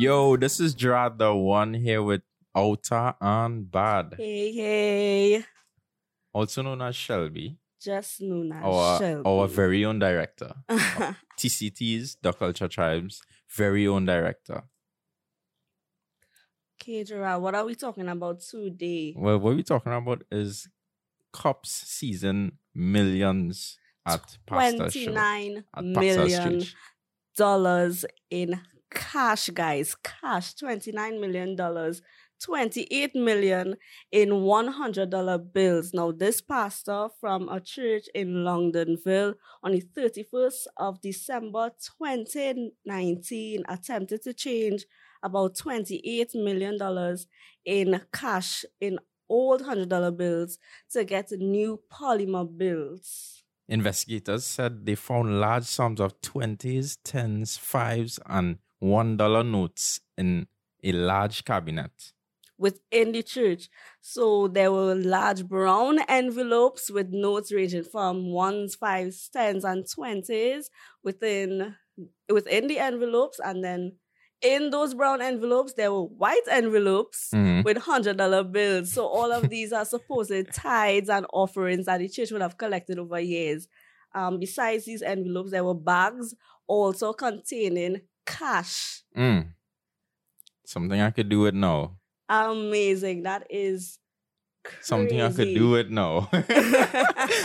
Yo, this is Gerrard the one here with Outer and Bad, Hey, hey. also known as Shelby, Just known as our Shelby. our very own director. TCT's The Culture Tribe's very own director. okay, Gerrard, what are we talking about today? Well, what we're talking about is Cops season millions at Pastor Show. At million dollars in cash, guys. Cash, $29 million, 28 million in $100 bills. Now, this pastor from a church in Longdenville on the 31st of December 2019 attempted to change about $28 million in cash in old $100 bills to get new polymer bills. Investigators said they found large sums of 20s, 10s, 5s, and $1 notes in a large cabinet. within the church. So there were large brown envelopes with notes ranging from ones, fives, tens, and twenties within within the envelopes, and then in those brown envelopes there were white envelopes Mhm. with hundred dollar bills. So all of these are supposed tithes and offerings that the church would have collected over years. Um, besides these envelopes, there were bags also containing cash. Mm. Something I could do it now. Amazing. That is Something I could do it now.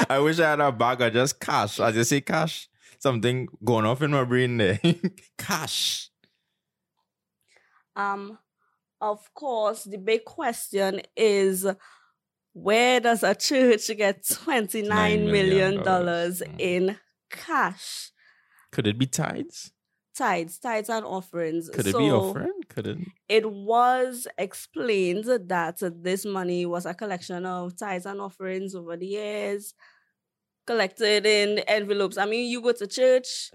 I wish I had a bag of just cash. I just say cash. Something going off in my brain there. cash. Um, of course, the big question is where does a church get $29 million million dollars Mm. in cash? Could it be tithes? Tithes, tithes and offerings. Could it so be offering? Could it? It was explained that this money was a collection of tithes and offerings over the years, collected in envelopes. I mean, you go to church,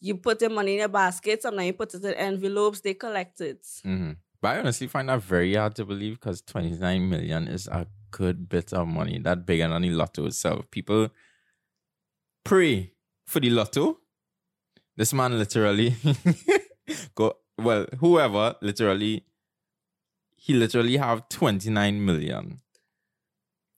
you put the money in your basket, sometimes you put it in envelopes, they collect it. hmm But I honestly find that very hard to believe because 29 million is a good bit of money. That bigger than the lotto itself. People pray for the lotto. This man literally go well, whoever literally he literally have 29 million.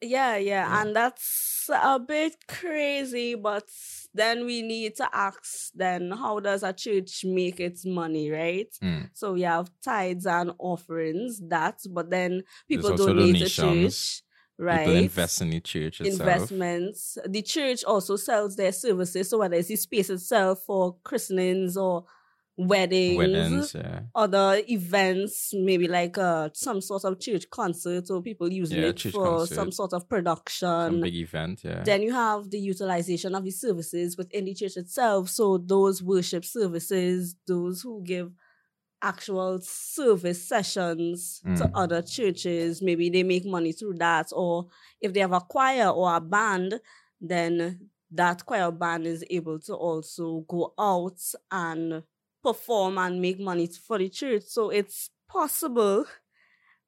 Yeah, yeah, and that's a bit crazy, but then we need to ask then how does a church make its money, right? Mm. So we have tithes and offerings, that, but then people donate to church, right? People invest in the church itself. Investments. The church also sells their services, so whether it's the space itself for christenings or weddings, Weddings, yeah. other events, maybe like uh, some sort of church concert, or people using Yeah, it for some sort of Some production. big event, yeah. Then you have the utilization of the services within the church itself. So those worship services, those who give actual service sessions to Mm. other churches, maybe they make money through that. Or if they have a choir or a band, then that choir band is able to also go out and perform and make money for the church. So it's possible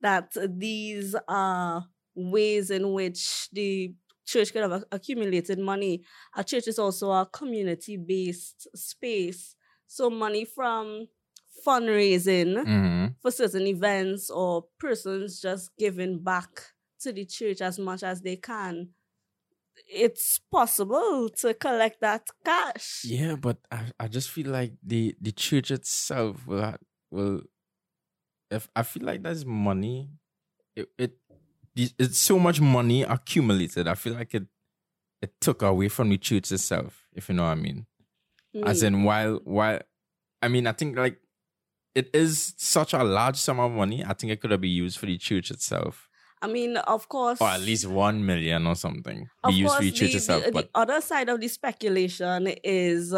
that these are ways in which the church could have accumulated money. A church is also a community based space. So money from fundraising Mhm. for certain events or persons just giving back to the church as much as they can. It's possible to collect that cash. Yeah, but I, I just feel like the the church itself will will if I feel like there's money, it, it it's so much money accumulated. I feel like it it took away from the church itself, if you know what I mean. As Mm. in while while I mean I think like it is such a large sum of money. I think it could have been used for the church itself. I mean, of course. Or at least one million or something. Of Be used course, for the church the, itself. the, but the other side of the speculation is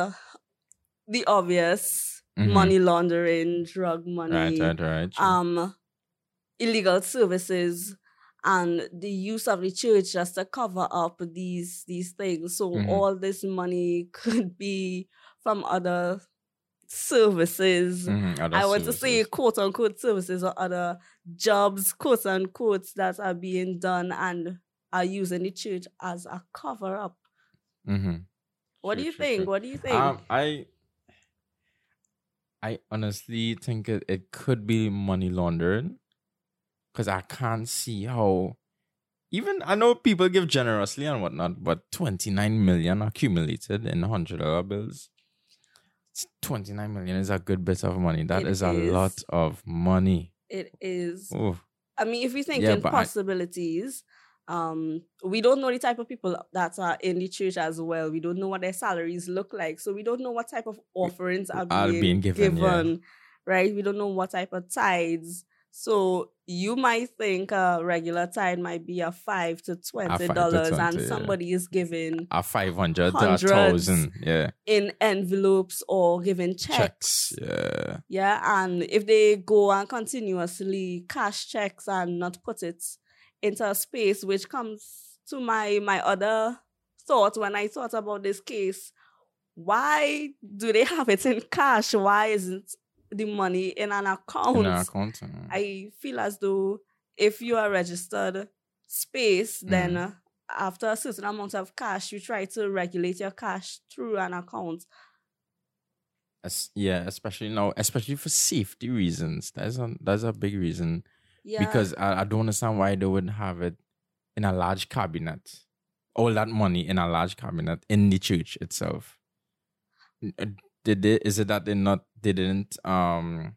the obvious Mhm. money laundering, drug money, right, right, right. um, illegal services, and the use of the church just to cover up these these things. So Mhm. all this money could be from other services. Mhm, other I want to say quote unquote services or other jobs, quote unquote, that are being done and are using the church as a cover up. Mhm. What do you think? What do you think? Um, I I honestly think it, it could be money laundering because I can't see how. Even I know people give generously and whatnot, but 29 million accumulated in $100 bills. 29 million is a good bit of money. That It is a lot of money. It is. Ooh. I mean, if we think Yeah, in but I- possibilities, um, we don't know the type of people that are in the church as well. We don't know what their salaries look like, so we don't know what type of offerings are are being, being given, yeah. right? We don't know what type of tithes. So you might think a regular tithe might be a five to twenty dollars, 20, and yeah. somebody is giving A 500 to a 1000. Yeah. in envelopes or giving checks. Checks. Yeah. Yeah, and if they go and continuously cash checks and not put it into a space, which comes to my my other thought when I thought about this case, why do they have it in cash? Why isn't the money in an account? In our account. mm. I feel as though if you are registered space, then Mm. uh, after a certain amount of cash, you try to regulate your cash through an account. Es- yeah, especially now, especially for safety reasons. That's a that's a big reason. Yeah. Because I, I don't understand why they wouldn't have it in a large cabinet. All that money in a large cabinet in the church itself. Uh, Did they, is it that they not they didn't um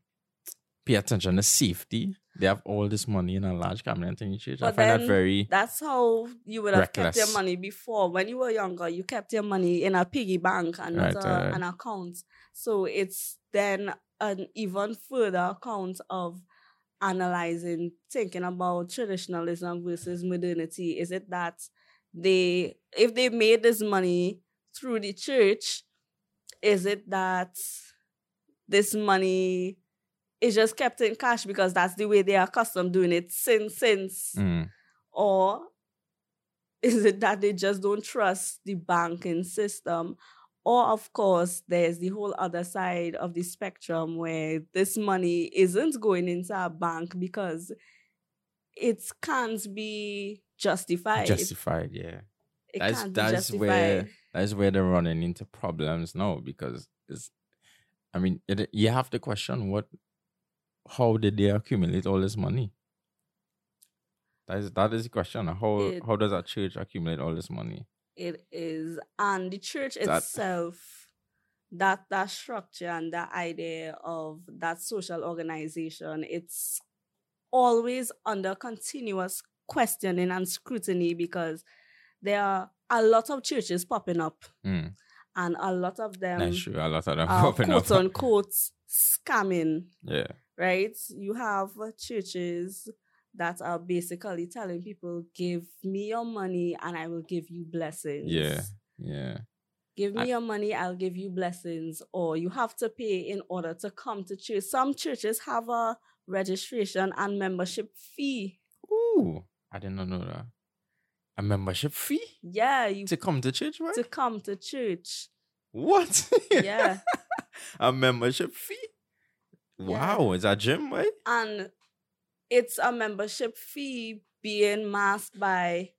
pay attention to safety? They have all this money in a large cabinet in the church. I But find that very That's how you would have kept your money before. When you were younger, you kept your money in a piggy bank and not Right, a, right. an account. So it's then an even further account of analyzing, thinking about traditionalism versus modernity. Is it that they, if they made this money through the church, is it that this money is just kept in cash because that's the way they are accustomed doing it since since mm, or is it that they just don't trust the banking system? Or, of course, there's the whole other side of the spectrum where this money isn't going into a bank because it can't be justified. justified. Yeah. it That's can't be that's justified. where that's where they're running into problems now because it's. I mean, it, you have to question what, how did they accumulate all this money? That is that is the question. How It- how does a church accumulate all this money? It is, and the church That- itself, that that structure and that idea of that social organization, it's always under continuous questioning and scrutiny because there are a lot of churches popping up, Mm, and a lot of them that's true. A lot of them popping up. quote unquote scamming Yeah. right? You have churches that are basically telling people, give me your money and I will give you blessings. Yeah. Yeah. Give me I- your money, I'll give you blessings. Or you have to pay in order to come to church. Some churches have a registration and membership fee. Ooh, I did not know that. A membership fee Yeah, you to come to church, right? to come to church. what? Yeah. a membership fee. Yeah. Wow, is that gym, right? and it's a membership fee being masked by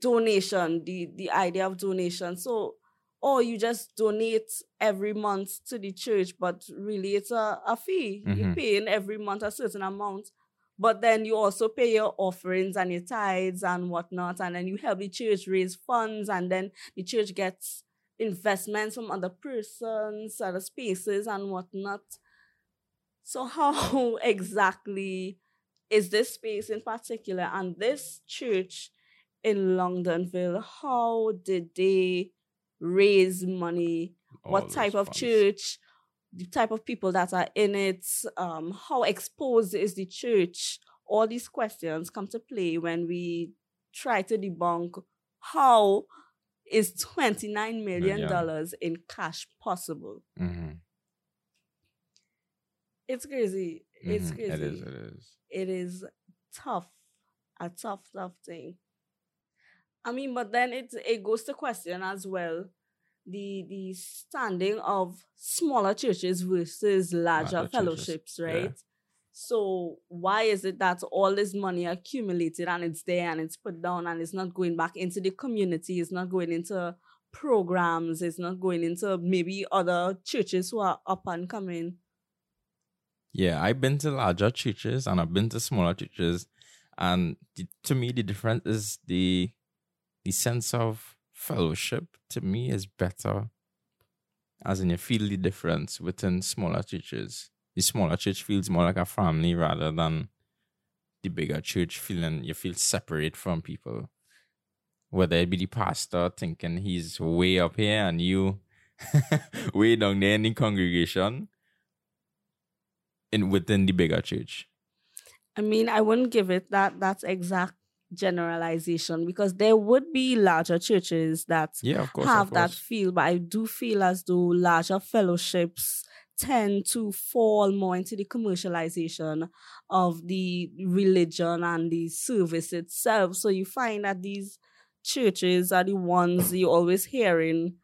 donation the the idea of donation so or you just donate every month to the church but really it's a, a fee you're Mhm. paying every month a certain amount but then you also pay your offerings and your tithes and whatnot and then you help the church raise funds and then the church gets investments from other persons other spaces and whatnot so how exactly is this space in particular and this church in Longdenville, how did they raise money? All what type of funds. church? The type of people that are in it? Um, how exposed is the church? All these questions come to play when we try to debunk how is $29 million Million. in cash possible. Mhm, It's crazy. It's mhm. crazy. It is. It is. it is tough, a tough, tough thing. I mean, but then it it goes to question as well the the standing of smaller churches versus larger Larger churches, fellowships, yeah. right? So why is it that all this money accumulated and it's there and it's put down and it's not going back into the community, it's not going into programs. It's not going into maybe other churches who are up and coming. Yeah, I've been to larger churches and I've been to smaller churches, and the, to me the difference is the the sense of fellowship. To me, is better, as in you feel the difference within smaller churches. The smaller church feels more like a family rather than the bigger church feeling you feel separate from people. Whether it be the pastor thinking he's way up here and you way down there in the congregation in within the bigger church. I mean, I wouldn't give it that that's exact generalization because there would be larger churches that Yeah, course. have that feel, but I do feel as though larger fellowships tend to fall more into the commercialization of the religion and the service itself. So you find that these churches are the ones you're always hearing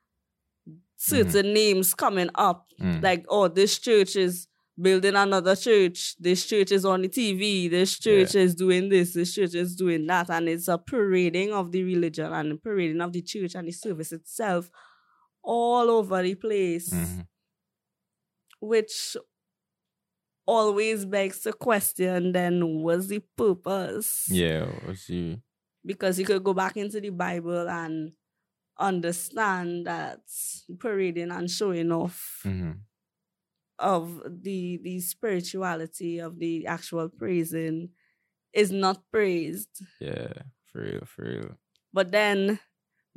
certain names coming up Mm. like oh this church is building another church. This church is on the tv this church is doing this. This church is doing that. And it's a parading of the religion and a parading of the church and the service itself all over the place. Mhm. which always begs the question then what's the purpose? Yeah, was you because you could go back into the bible and understand that parading and showing off hmm of the the spirituality of the actual praising is not praised. Yeah, for real, for real. but then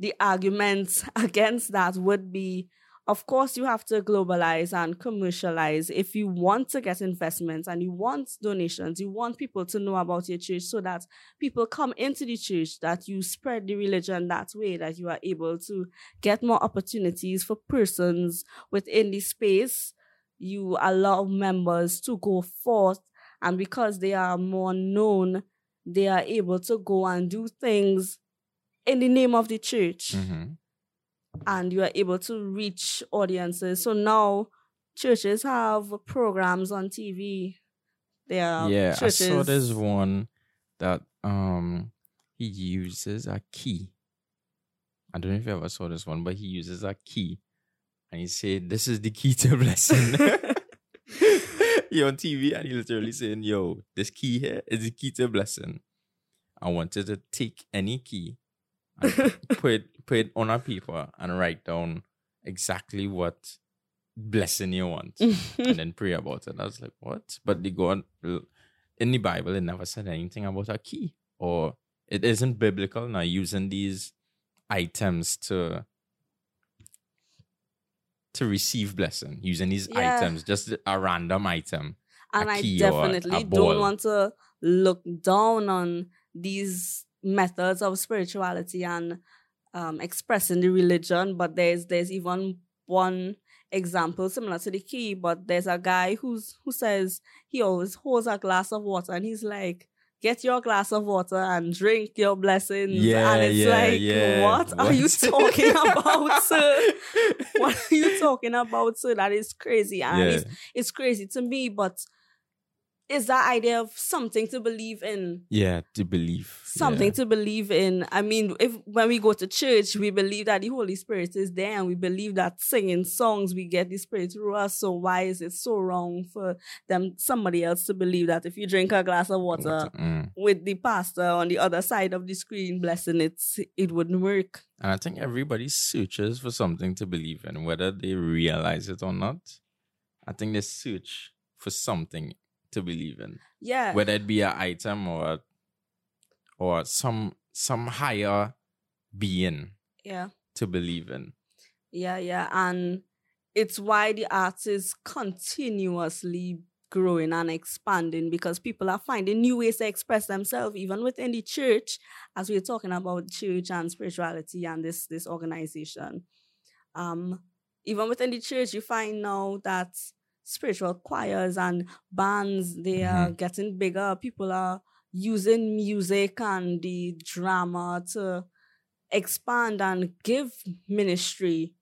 the arguments against that would be of course you have to globalize and commercialize if you want to get investments and you want donations. You want people to know about your church so that people come into the church that you spread the religion that way that you are able to get more opportunities for persons within the space you allow members to go forth and because they are more known they are able to go and do things in the name of the church hmm and you are able to reach audiences. So now churches have programs on TV. There are yeah, churches. I saw this one that um he uses a key. I don't know if you ever saw this one, but he uses a key, and he said, "This is the key to blessing." he on TV and he literally saying, "Yo, this key here is the key to blessing." I wanted to take any key and put it, put it on a paper and write down exactly what blessing you want and then pray about it. I was like, what? But the God in the Bible, it never said anything about a key, or it isn't biblical now using these items to to receive blessing using these Yeah. items, just a random item. and a I key or a- definitely don't want to look down on these methods of spirituality and um, expressing the religion. But there's there's even one example similar to the key. But there's a guy who's who says he always holds a glass of water and he's like. Get your glass of water and drink your blessings. Yeah, and it's yeah, like, yeah. what are you talking about, sir? What are you talking about, sir? That is crazy. And yeah, it's it's crazy to me, but is that idea of something to believe in? yeah, to believe Something yeah. to believe in. I mean, if when we go to church, we believe that the Holy Spirit is there and we believe that singing songs we get the Spirit through us. So why is it so wrong for them somebody else to believe that if you drink a glass of water Mm. with the pastor on the other side of the screen blessing it, it wouldn't work. And I think everybody searches for something to believe in, whether they realize it or not. I think they search for something to believe in, Yeah. whether it be an item or or some some higher being yeah. to believe in. Yeah, yeah. And it's why the arts is continuously growing and expanding because people are finding new ways to express themselves, even within the church, as we're talking about church and spirituality and this this organization. Um, even within the church, you find now that spiritual choirs and bands they are getting bigger. People are using music and the drama to expand and give ministry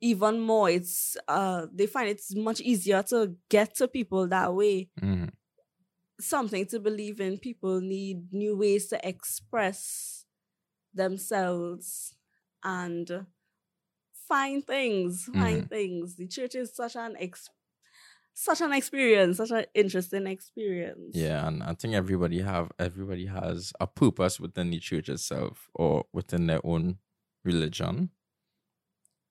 even more it's uh they find it's much easier to get to people that way Mhm. something to believe in people need new ways to express themselves and find things, fine Mhm. things. The church is such an ex- such an experience, such an interesting experience. Yeah, and I think everybody have everybody has a purpose within the church itself or within their own religion,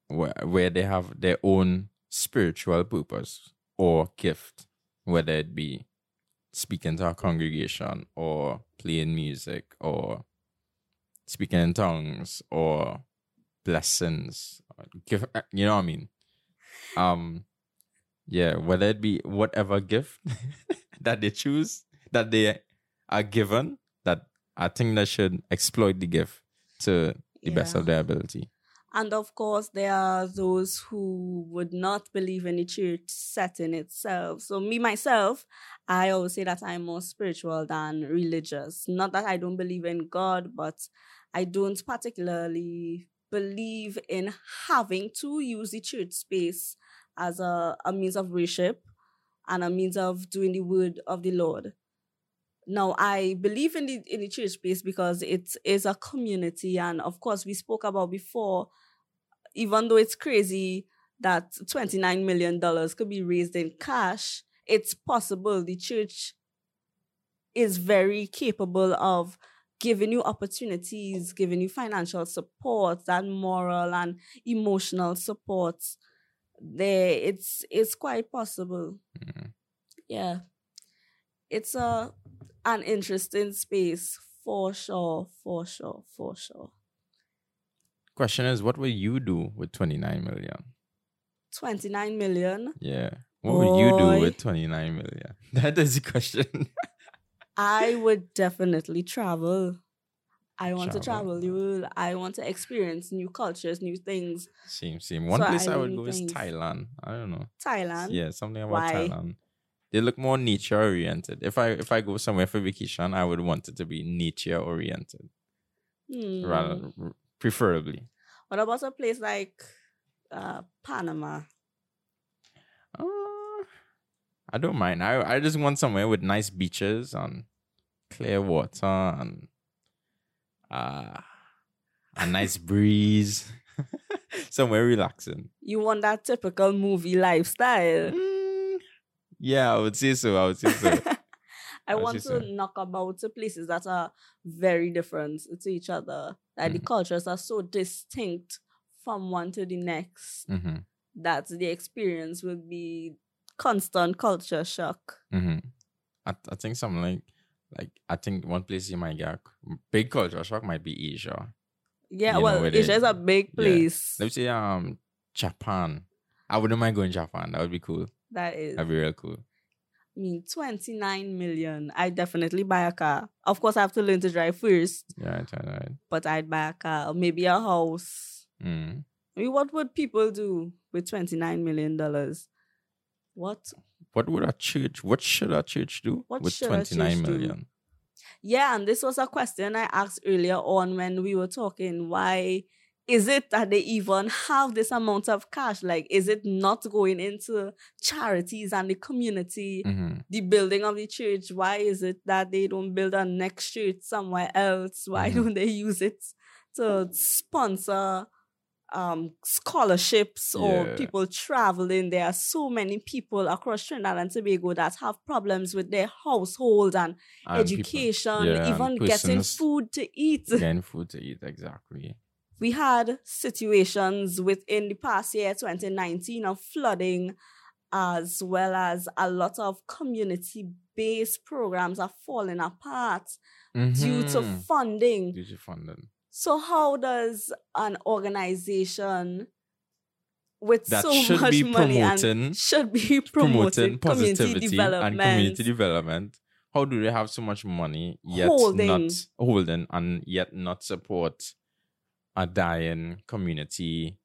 where where they have their own spiritual purpose or gift, whether it be speaking to a congregation or playing music or speaking in tongues or blessings, give you know what I mean. Um, yeah, whether it be whatever gift that they choose, that they are given, that I think they should exploit the gift to the best of their ability. And of course, there are those who would not believe in the church setting itself. So, me myself, I always say that I'm more spiritual than religious. Not that I don't believe in God, but I don't particularly believe in having to use the church space as a, a means of worship and a means of doing the word of the Lord. Now, I believe in the in the church space because it is a community, and of course, we spoke about before. Even though it's crazy that twenty nine million dollars could be raised in cash, it's possible. The church is very capable of giving you opportunities, giving you financial support, and moral and emotional support. There, it's it's quite possible Mhm. yeah it's a an interesting space for sure for sure for sure Question is, what will you do with twenty nine million? 29 million Yeah, what would you do with twenty nine million? That is the question. i would definitely travel i want to Travel. travel the world i want to experience new cultures new things same, same. One So place I would island go is. Thailand. I don't know. thailand Yeah, something about Why? Thailand. They look more nature oriented. If I if I go somewhere for vacation, I would want it to be nature oriented, Hmm. rather preferably. what about a place like uh panama Uh, I don't mind. I I just want somewhere with nice beaches and clear water and uh, a nice breeze. somewhere relaxing. you want that typical movie lifestyle Mm, yeah, I would say so. I would say so. I As want to say. knock about to places that are very different to each other. That the Mhm. cultures are so distinct from one to the next hmm that the experience will be constant culture shock. hmm I, I think something like like I think one place you might get big culture shock might be Asia. Yeah, You well, where Asia is a big yeah. place. Let's say um Japan. I wouldn't mind going Japan. That would be cool. That is, That'd be real cool. I mean, 29 million. I definitely buy a car. Of course, I have to learn to drive first, Yeah, right, right, right. but I'd buy a car, or maybe a house. Mm. I mean, what would people do with 29 million dollars? What What would a church? What should a church do What with twenty nine church do? Yeah, and this was a question I asked earlier on when we were talking. Why is it that they even have this amount of cash? Like, is it not going into charities and the community, hmm the building of the church? Why is it that they don't build a next church somewhere else? Why Mhm. don't they use it to sponsor um scholarships or Yeah. people traveling? There are so many people across Trinidad and Tobago that have problems with their household and And people education, yeah, and even getting food to eat. getting food to eat. Exactly. We had situations within the past year, 2019, of flooding, as well as a lot of community based programs are falling apart due to Mhm. funding. Due to funding. So, how does an organization with That so should much be money promoting- and should be promoting promoting positivity development? and community development. How do they have so much money yet Holding. not holding and yet not support a dying community,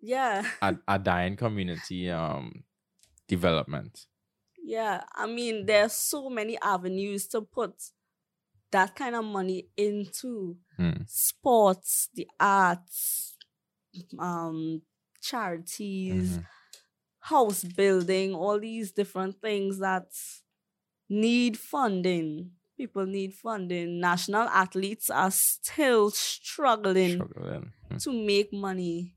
yeah. a, a dying community um development? Yeah, I mean, there's so many avenues to put that kind of money into Hmm. sports, the arts, um, charities, Mhm. house building, all these different things that need funding. people need funding. National athletes are still struggling, Struggling. Hmm. to make money.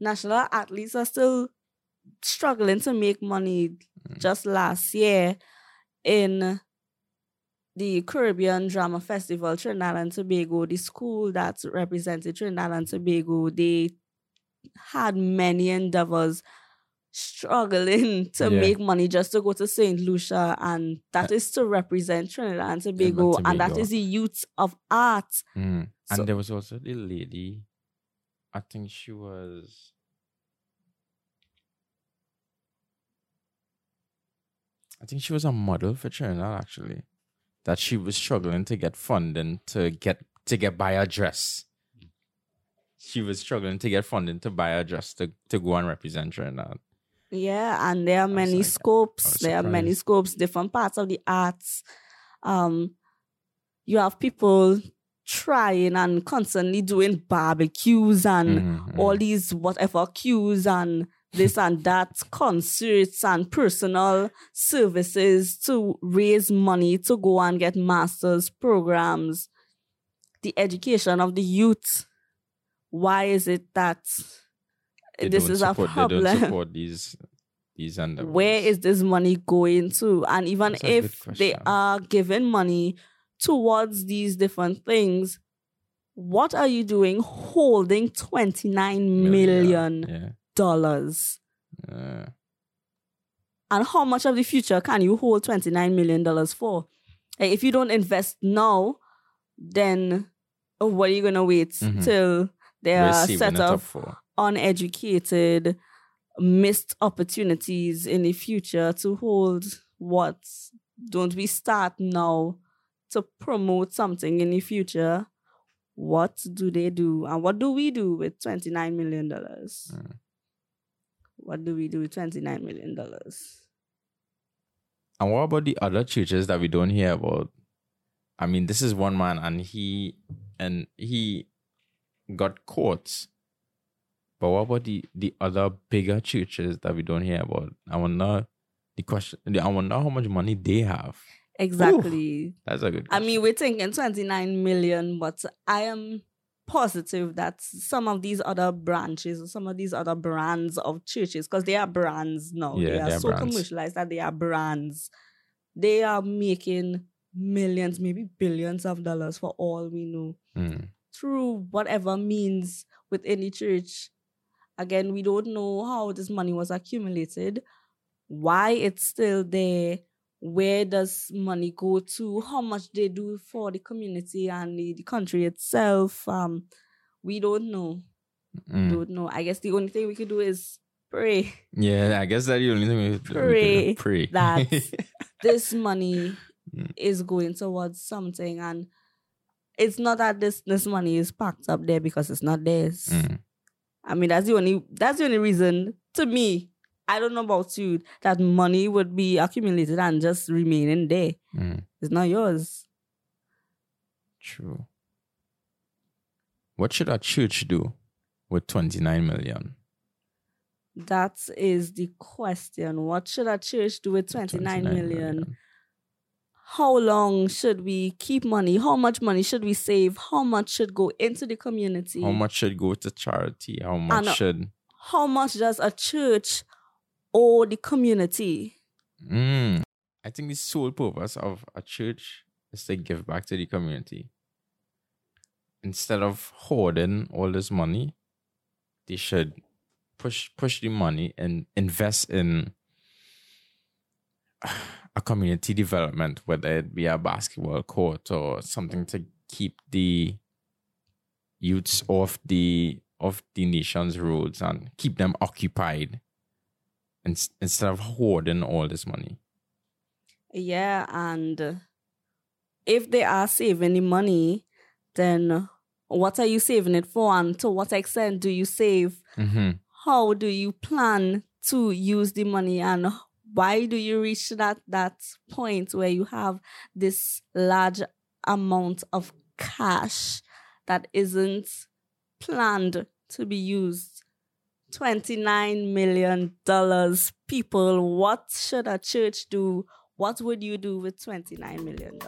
National athletes are still struggling to make money. Mm. Just last year, in the Caribbean Drama Festival, Trinidad and Tobago, the school that represented Trinidad and Tobago, they had many endeavors struggling to Yeah. make money just to go to St. Lucia, and that is to represent Trinidad and Tobago, and that Tobago. the youth of art. Mm. And So- there was also the lady, I think she was. I think she was a model for Trinidad actually. That she was struggling to get funding to get to get buy a dress. She was struggling to get funding to buy a dress to, to go and represent Trinidad. Yeah, and there are many like- scopes. There are many scopes, different parts of the arts. Um, you have people trying and constantly doing barbecues and Mhm, all mhm. these whatever cues and this and that, concerts and personal services to raise money to go and get masters programs. The education of the youth. Why is it that They this is support, a They don't problem? support these these where is this money going to? And even That's if they are giving money towards these different things, what are you doing holding 29 million Yeah. Dollars? yeah. And how much of the future can you hold 29 million dollars for? Like, if you don't invest now, then oh, what are you going to wait Mhm. till they are set up for. uneducated, missed opportunities in the future to hold what? Don't we start now to promote something in the future? What do they do? And what do we do with $29 million? Mm. What do we do with $29 million? And what about the other churches that we don't hear about? I mean, this is one man, and he and he got caught. But what about the the other bigger churches that we don't hear about? I wonder the question. I wonder how much money they have. Exactly. That's a good. I mean, we're thinking 29 million, but I am positive that some of these other branches or some of these other brands of churches, because they are brands now, Yeah, they are they are so brands. commercialized that they are brands. They are making millions, maybe billions of dollars for all we know Mm. through whatever means within the church. Again, we don't know how this money was accumulated, why it's still there, where does money go to, how much they do for the community and the, the country itself. Um, we don't know. Mm. Don't know. I guess the only thing we could do is pray Yeah, I guess that's the only thing we, we could Pray do. pray. that this money Mm. is going towards something and it's not that this this money is packed up there because it's not theirs. Mm. I mean, that's the only that's the only reason to me. I don't know about you that money would be accumulated and just remaining there. Mm. It's not yours. True. What should a church do with 29 million? That is the question. What should a church do with 29 million? How long should we keep money? How much money should we save? How much should go into the community? How much should go to charity? How much know. should. How much does a church owe the community? Mm. I think the sole purpose of a church is to give back to the community. Instead of hoarding all this money, they should push push the money and invest in a community development, whether it be a basketball court or something to keep the youths off the of the nation's roads and keep them occupied ins- instead of hoarding all this money. Yeah, and if they are saving the money, then what are you saving it for? And to what extent do you save? Mm-hmm. How do you plan to use the money? And why do you reach that that point where you have this large amount of cash that isn't planned to be used $29 million. People, what should a church do? What would you do with $29 million?